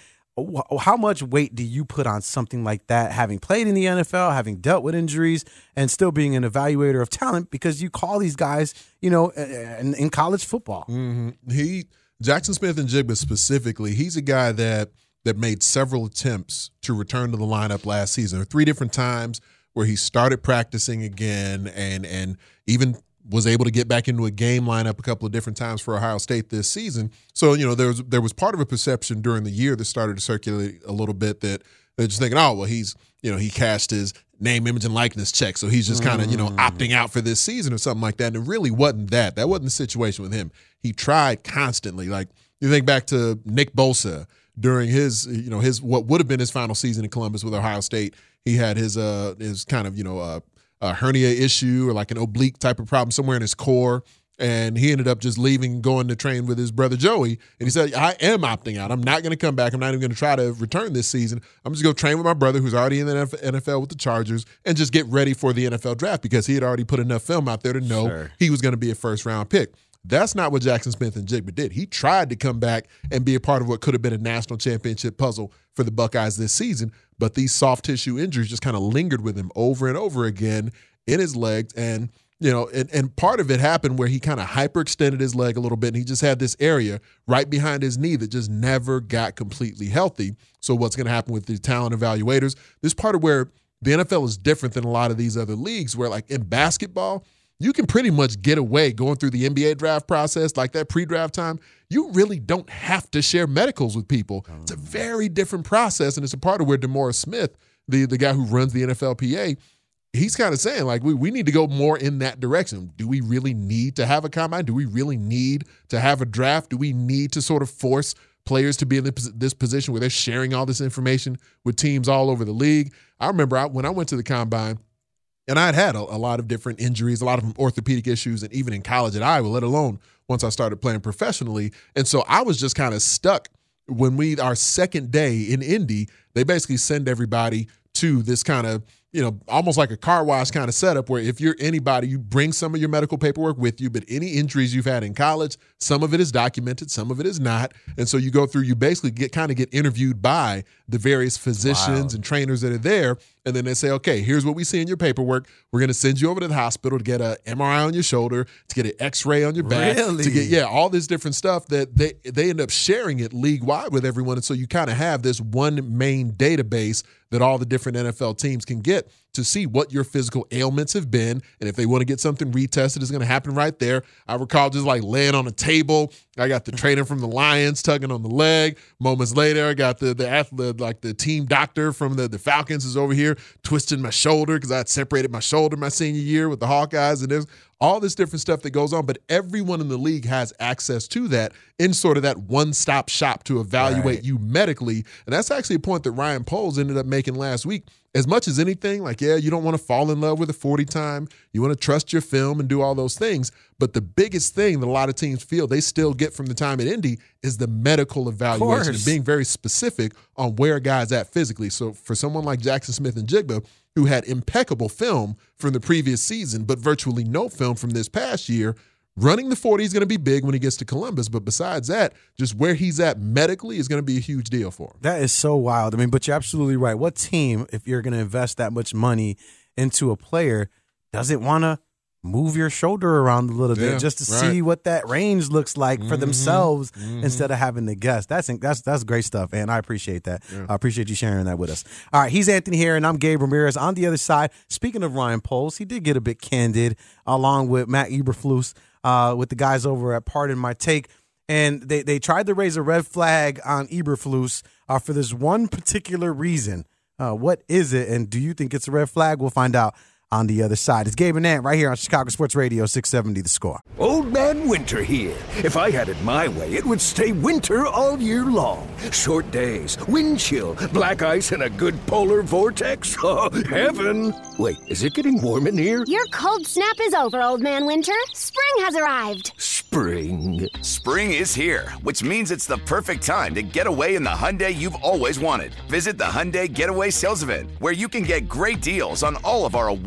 How much weight do you put on something like that? Having played in the NFL, having dealt with injuries, and still being an evaluator of talent, because you call these guys, you know, in, in college football. hmm He Jaxon Smith-Njigba specifically, he's a guy that that made several attempts to return to the lineup last season. Three different times where he started practicing again and and even was able to get back into a game lineup a couple of different times for Ohio State this season. So you know there was there was part of a perception during the year that started to circulate a little bit that they're just thinking, oh well, he's you know he cashed his name, image, and likeness check, so he's just kind of you know opting out for this season or something like that. And it really wasn't that. That wasn't the situation with him. He tried constantly. Like you think back to Nick Bosa during his you know his what would have been his final season in Columbus with Ohio State. He had his uh his kind of you know uh, a hernia issue or like an oblique type of problem somewhere in his core. And he ended up just leaving going to train with his brother Joey. And he said, I am opting out. I'm not going to come back. I'm not even going to try to return this season. I'm just going to train with my brother who's already in the NFL with the Chargers and just get ready for the NFL draft because he had already put enough film out there to know Sure. he was going to be a first round pick. That's not what Jaxon Smith-Njigba did. He tried to come back and be a part of what could have been a national championship puzzle for the Buckeyes this season, but these soft tissue injuries just kind of lingered with him over and over again in his legs. And, you know, and, and part of it happened where he kind of hyperextended his leg a little bit and he just had this area right behind his knee that just never got completely healthy. So what's going to happen with the talent evaluators? This part of where the NFL is different than a lot of these other leagues where like in basketball, you can pretty much get away going through the NBA draft process, like that pre draft time. You really don't have to share medicals with people. It's a mm. very different process, and it's a part of where DeMaurice Smith, the, the guy who runs the NFLPA, he's kind of saying, like, we, we need to go more in that direction. Do we really need to have a combine? Do we really need to have a draft? Do we need to sort of force players to be in this this position where they're sharing all this information with teams all over the league? I remember I, when I went to the combine, and I'd had a, a lot of different injuries, a lot of them orthopedic issues, and even in college at Iowa, let alone once I started playing professionally. And so I was just kind of stuck when we, our second day in Indy, they basically send everybody to this kind of, you know, almost like a car wash kind of setup where if you're anybody, you bring some of your medical paperwork with you, but any injuries you've had in college, some of it is documented, some of it is not. And so you go through, you basically get kind of get interviewed by the various physicians and trainers that are there. And then they say, okay, here's what we see in your paperwork. We're going to send you over to the hospital to get a MRI on your shoulder, to get an X-ray on your back, to get yeah, all this different stuff that they they end up sharing it league wide with everyone. And so you kind of have this one main database that all the different NFL teams can get to see what your physical ailments have been. And if they want to get something retested, it's going to happen right there. I recall just like laying on a table. I got the trainer from the Lions tugging on the leg. Moments later, I got the the athlete, like the team doctor from the, the Falcons is over here twisting my shoulder because I had separated my shoulder my senior year with the Hawkeyes. And there's all this different stuff that goes on. But everyone in the league has access to that in sort of that one stop shop to evaluate Right. you medically. And that's actually a point that Ryan Poles ended up making last week. As much as anything, like, yeah, you don't want to fall in love with a 40 time. You want to trust your film and do all those things. But the biggest thing that a lot of teams feel they still get from the time at Indy is the medical evaluation and being very specific on where a guy's at physically. So for someone like Jaxon Smith-Njigba, who had impeccable film from the previous season, but virtually no film from this past year, running the 40 is going to be big when he gets to Columbus. But besides that, just where he's at medically is going to be a huge deal for him. That is so wild. I mean, but you're absolutely right. What team, if you're going to invest that much money into a player, doesn't want to move your shoulder around a little Yeah, bit just to right. Mm-hmm. see what that range looks like for themselves instead of having to guess? That's that's that's great stuff, and I appreciate that. I appreciate you sharing that with us. All right, he's Anthony here, and I'm Gabe Ramirez. On the other side, speaking of Ryan Poles, he did get a bit candid along with Matt Eberflus, uh, with the guys over at Pardon My Take and they, they tried to raise a red flag on Eberflus uh, for this one particular reason. Uh, what is it, and do you think it's a red flag? We'll find out on the other side. It's Gabe and Ant right here on Chicago Sports Radio 670 The Score. Old Man Winter here. If I had it my way, it would stay winter all year long. Short days, wind chill, black ice, and a good polar vortex. Oh, heaven! Wait, is it getting warm in here? Your cold snap is over, Old Man Winter. Spring has arrived. Spring. Spring is here, which means it's the perfect time to get away in the Hyundai you've always wanted. Visit the Hyundai Getaway Sales Event, where you can get great deals on all of our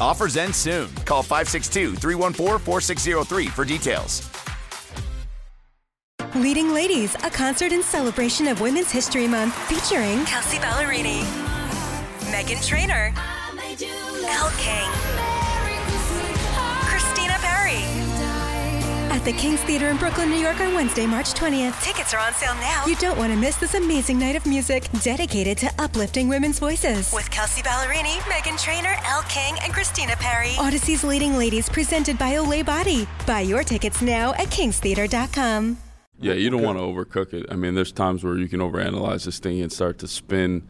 Offers end soon. Call 562 314 4603 for details. Leading Ladies, a concert in celebration of Women's History Month featuring Kelsea Ballerini, Meghan Trainor, Elle King, At the King's Theater in Brooklyn, New York on Wednesday, March 20th. Tickets are on sale now. You don't want to miss this amazing night of music dedicated to uplifting women's voices. With Kelsea Ballerini, Meghan Trainor, Elle King, and Christina Perri. Audacy's Leading Ladies presented by Olay Body. Buy your tickets now at kingstheater.com. Yeah, you don't want to overcook it. I mean, there's times where you can overanalyze this thing and start to spin,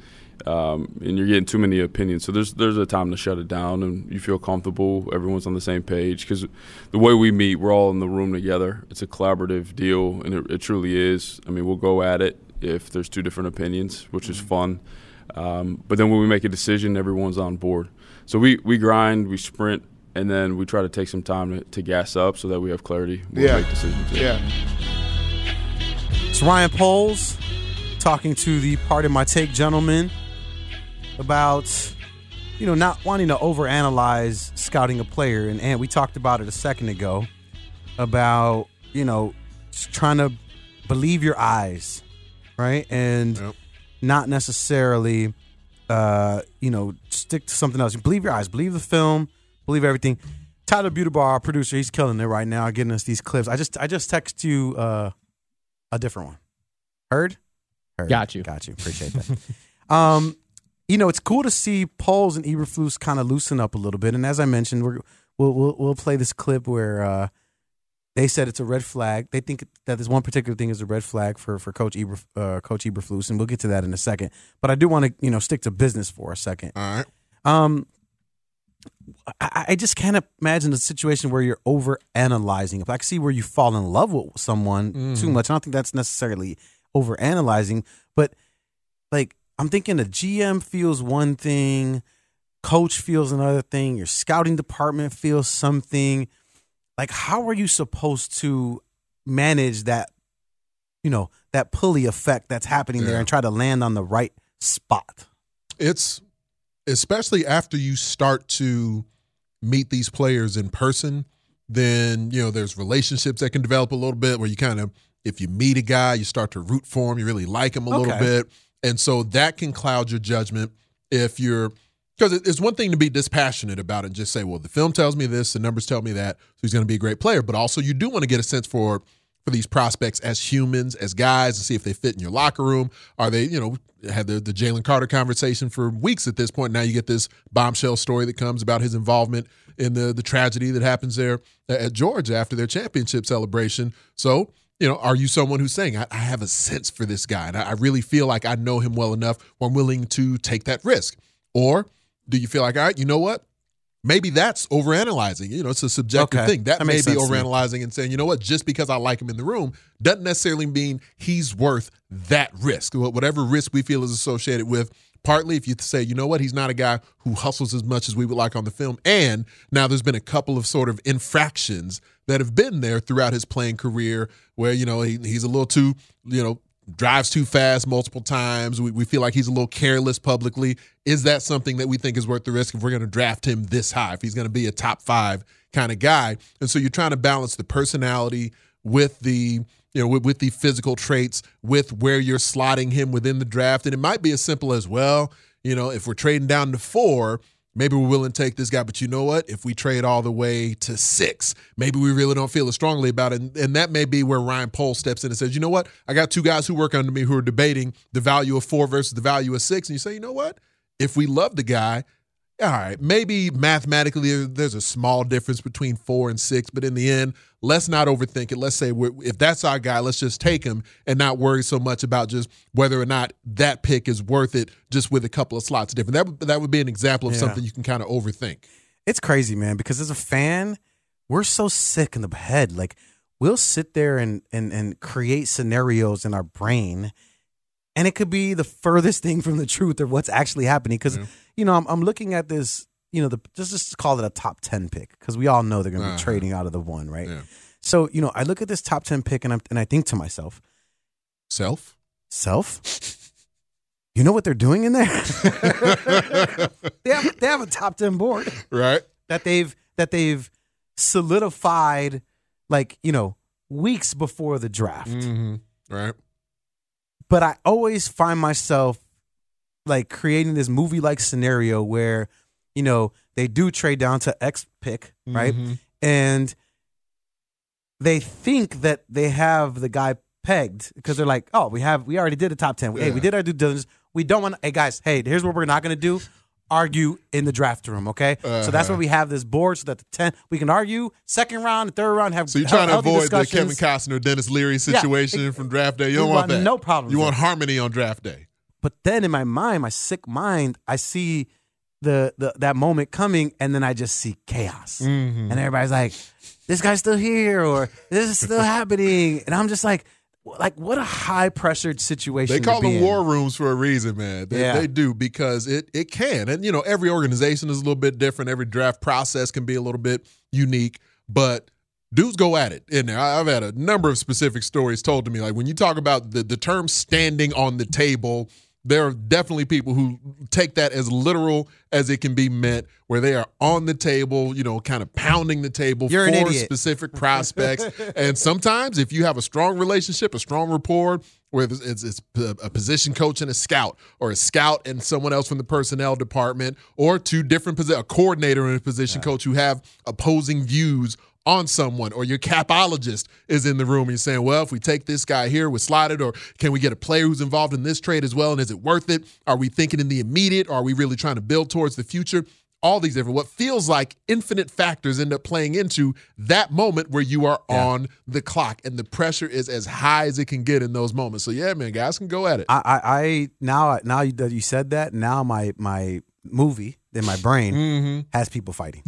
um, and you're getting too many opinions. So there's there's a time to shut it down, and you feel comfortable. Everyone's on the same page because the way we meet, we're all in the room together. It's a collaborative deal, and it, it truly is. I mean, we'll go at it if there's two different opinions, which is fun. Um, but then when we make a decision, everyone's on board. So we we grind, we sprint, and then we try to take some time to, to gas up so that we have clarity when Yeah. we make decisions. Yeah. It's Ryan Poles talking to the Pardon My Take gentleman about you know not wanting to overanalyze scouting a player and, and we talked about it a second ago about you know just trying to believe your eyes right and not necessarily uh you know stick to something else believe your eyes believe the film believe everything Tyler Butebar, our producer, he's killing it right now, getting us these clips. I just I just text you uh, a different one. Heard? Heard. Got you. Got you. Appreciate that. um, you know, it's cool to see Poles and Eberflus kind of loosen up a little bit. And as I mentioned, we're, we'll we'll we'll play this clip where uh, they said it's a red flag. They think that this one particular thing is a red flag for for Coach Eber, uh, Coach Eberflus, and we'll get to that in a second. But I do want to you know stick to business for a second. All right. Um, I, I just can't imagine a situation where you're over analyzing. If I can see where you fall in love with someone too Mhm. much, I don't think that's necessarily over analyzing. But like, I'm thinking the GM feels one thing, coach feels another thing, your scouting department feels something. Like, how are you supposed to manage that? You know, that pulley effect that's happening there and try to land on the right spot. It's especially after you start to meet these players in person, then you know there's relationships that can develop a little bit where you kind of if you meet a guy, you start to root for him, you really like him a little bit. And so that can cloud your judgment if you're because it's one thing to be dispassionate about it and just say, well, the film tells me this, the numbers tell me that, so he's going to be a great player. But also, you do want to get a sense for for these prospects as humans, as guys, and see if they fit in your locker room. Are they, you know, had the, the Jalen Carter conversation for weeks at this point. Now you get this bombshell story that comes about his involvement in the the tragedy that happens there at Georgia after their championship celebration. So, you know, are you someone who's saying, I, I have a sense for this guy and I, I really feel like I know him well enough where I'm willing to take that risk? Or do you feel like, all right, you know what? Maybe that's overanalyzing. You know, it's a subjective Okay. thing. That, That may be sense to me. overanalyzing and saying, you know what, just because I like him in the room doesn't necessarily mean he's worth that risk. Whatever risk we feel is associated with, partly if you say, you know what, he's not a guy who hustles as much as we would like on the film. And now there's been a couple of sort of infractions that have been there throughout his playing career where, you know, he, he's a little too, you know, drives too fast multiple times. We, we feel like he's a little careless publicly. Is that something that we think is worth the risk if we're going to draft him this high, if he's going to be a top five kind of guy? And so you're trying to balance the personality with the you know with, with the physical traits with where you're slotting him within the draft. And it might be as simple as well you know if we're trading down to four maybe we're willing to take this guy. But you know what? If we trade all the way to six maybe we really don't feel as strongly about it. And, and that may be where Ryan Poles steps in and says you know what? I got two guys who work under me who are debating the value of four versus the value of six. And you say you know what? If we love the guy all right, maybe mathematically uh, there's a small difference between four and six, but in the end, let's not overthink it. Let's say we're, if that's our guy, let's just take him and not worry so much about just whether or not that pick is worth it, just with a couple of slots different. That would, that would be an example of Yeah. something you can kind of overthink. It's crazy, man, because as a fan, we're so sick in the head. Like we'll sit there and and and create scenarios in our brain, and it could be the furthest thing from the truth of what's actually happening. Because you know, I'm, I'm looking at this. You know, the just just call it a top ten pick because we all know they're going to be Uh-huh. trading out of the one, right? So you know, I look at this top ten pick and I and I think to myself, self, self. You know what they're doing in there? they have they have a top ten board, right? That they've that they've solidified, like you know, weeks before the draft. Mm-hmm. Right. But I always find myself like creating this movie like scenario where, you know, they do trade down to X pick, right? Mhm. And they think that they have the guy pegged because they're like, oh, we have, we already did a top 10. Hey, we did our due diligence. We don't want, hey guys, hey, here's what we're not going to do argue in the draft room, okay? So that's Uh-huh. why we have this board so that the 10, we can argue second round, third round, have So you're trying to avoid the Kevin. Costner, Denis Leary Yeah, situation it- from draft day. You don't want want that. no problem. You want harmony on draft day. But then in my mind, my sick mind, I see the, the that moment coming, and then I just see chaos, Mhm. and everybody's like, "This guy's still here," or "This is still happening," and I'm just like, like what a high pressured situation. They call them in. war rooms for a reason, man. They, Yeah. they do because it it can, and you know every organization is a little bit different. Every draft process can be a little bit unique, but dudes go at it in there. I've had a number of specific stories told to me. Like when you talk about the the term "standing on the table." There are definitely people who take that as literal as it can be meant, where they are on the table, you know, kind of pounding the table You're for specific prospects. and sometimes, if you have a strong relationship, a strong rapport, whether it's, it's a position coach and a scout, or a scout and someone else from the personnel department, or two different posi- a coordinator and a position coach who have opposing views on someone, or your capologist is in the room and you're saying, well, if we take this guy here, we slide it, or can we get a player who's involved in this trade as well? And is it worth it? Are we thinking in the immediate? Or are we really trying to build towards the future? All these different, what feels like infinite factors end up playing into that moment where you are on the clock and the pressure is as high as it can get in those moments. So, yeah, man, guys can go at it. I, I, I now now that you said that, now my my movie in my brain has people fighting.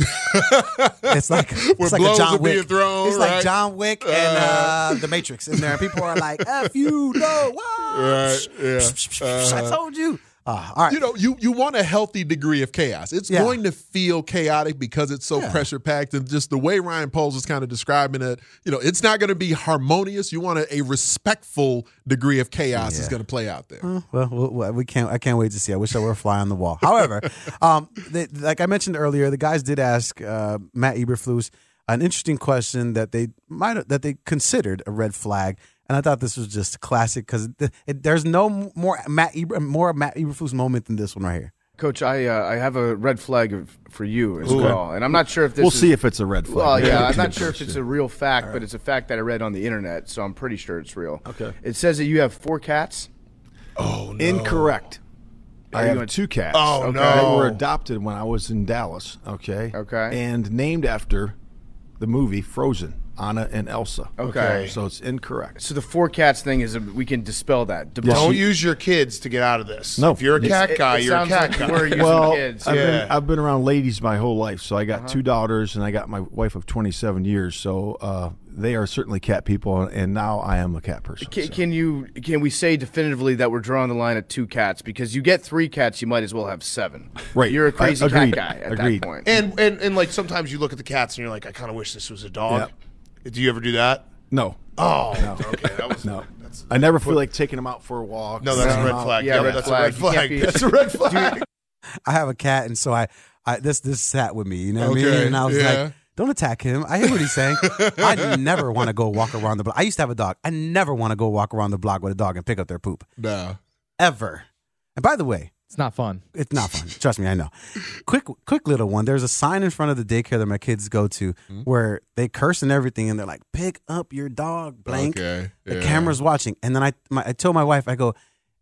it's like Mm-hmm. It's like John Wick. thrown, it's like? John Wick and uh, the Matrix in there. People are like, "F you, no? Right, yeah. I Uh-huh. told you." Uh, all right. You know, you you want a healthy degree of chaos. It's Yeah. going to feel chaotic because it's so Yeah. pressure packed, and just the way Ryan Poles is kind of describing it. You know, it's not going to be harmonious. You want a, a respectful degree of chaos is going to play out there. Uh, well, well, well, we can't. I can't wait to see. I wish I were a fly on the wall. However, um, they, like I mentioned earlier, the guys did ask uh, Matt Eberflus an interesting question that they might that they considered a red flag, and I thought this was just classic because there's no more Matt Eber, more Matt Eberflus moment than this one right here. Coach, I uh, I have a red flag for you as Ooh. well, and I'm not sure if this. We'll is- see if it's a red flag. Well, Yeah, yeah, I'm not sure if it's a real fact, but it's a fact that I read on the internet, so I'm pretty sure it's real. Okay. It says that you have four cats. Oh no! Incorrect. Are I you have going- two cats. Oh, okay, no. That were adopted when I was in Dallas. Okay. Okay. And named after the movie Frozen, Anna and Elsa. Okay. So it's incorrect. So the four cats thing is a, we can dispel that. Debunk- Don't use your kids to get out of this. No. If you're a cat It- guy, it you're a cat like guy. you were using well, kids. I've, Yeah. been, I've been around ladies my whole life. So I got Uh-huh. two daughters and I got my wife of 27 years. So uh, they are certainly cat people, and now I am a cat person. Can, can you can we say definitively that we're drawing the line at two cats because you get three cats, you might as well have seven. Right. You're a crazy I- cat guy at Agreed. that point. And, and and like sometimes you look at the cats and you're like, I kind of wish this was a dog. Do you ever do that? No. Oh, No. okay. That was No. I never feel like taking them out for a walk. No, that's a red flag. Yeah, Yeah, red that's a red flag. That's a red flag. I have a cat, and so I, I this this sat with me. You know what I mean? And I was yeah. like, "Don't attack him." I hear what he's saying. I never want to go walk around the block. I used to have a dog. I never want to go walk around the block with a dog and pick up their poop Nah. ever. And by the way, It's not fun. it's not fun. Trust me, I know. Quick, quick little one. There's a sign in front of the daycare that my kids go to Mm-hmm. where they curse and everything, and they're like, "Pick up your dog, blank." Okay. The yeah. camera's watching, and then I, my, I told my wife, I go,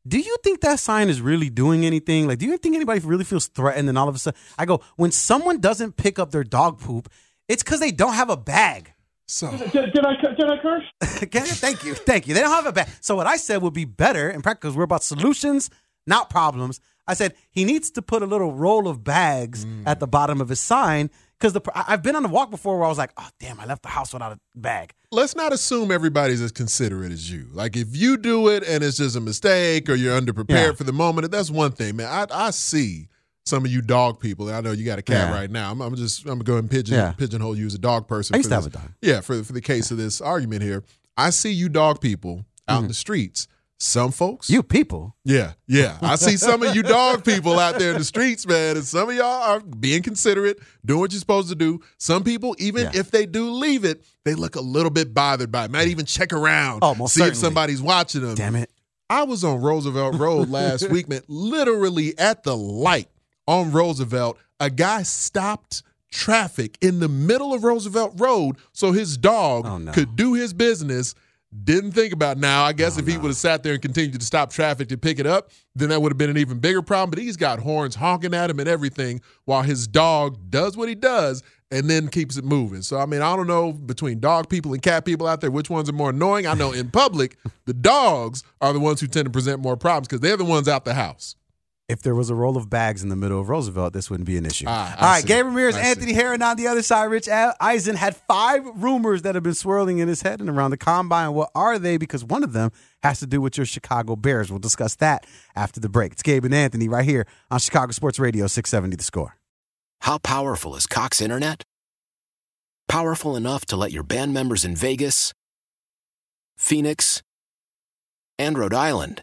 "Do you think that sign is really doing anything? Like, do you think anybody really feels threatened?" And all of a sudden, I go, "When someone doesn't pick up their dog poop, it's because they don't have a bag." So Did, did I did I curse? Okay, thank you, thank you. They don't have a bag. So what I said would be better, in practice, because we're about solutions, not problems. I said he needs to put a little roll of bags at the bottom of his sign because the I've been on a walk before where I was like, oh damn, I left the house without a bag. let's not assume everybody's as considerate as you. Like if you do it and it's just a mistake or you're underprepared Yeah. for the moment, that's one thing, man. I I see some of you dog people. and I know you got a cat Yeah. right now. I'm, I'm just I'm gonna go and pigeon Yeah. pigeonhole you as a dog person. I used for to have a dog. Yeah, for for the case of this argument here, I see you dog people out Mm-hmm. in the streets Some folks, you people, yeah, yeah. I see some of you dog people out there in the streets, man, and some of y'all are being considerate, doing what you're supposed to do. Some people, even Yeah. if they do leave it, they look a little bit bothered by it. Might even check around, Oh, see certainly. if somebody's watching them. Damn it. I was on Roosevelt Road last week, man, literally at the light on Roosevelt. A guy stopped traffic in the middle of Roosevelt Road so his dog Oh, could do his business. Didn't think about now. I guess oh, if he would have sat there and continued to stop traffic to pick it up, then that would have been an even bigger problem. But he's got horns honking at him and everything while his dog does what he does and then keeps it moving. So I mean, I don't know between dog people and cat people out there which ones are more annoying. I know in public, the dogs are the ones who tend to present more problems because they're the ones out the house. If there was a roll of bags in the middle of Roosevelt, this wouldn't be an issue. Ah, I All right, see. Gabe Ramirez, I see. Anthony Herron on the other side. Rich Eisen had five rumors that have been swirling in his head and around the combine. What are they? Because one of them has to do with your Chicago Bears. We'll discuss that after the break. It's Gabe and Anthony right here on Chicago Sports Radio 670 The Score. How powerful is Cox Internet? Powerful enough to let your band members in Vegas, Phoenix, and Rhode Island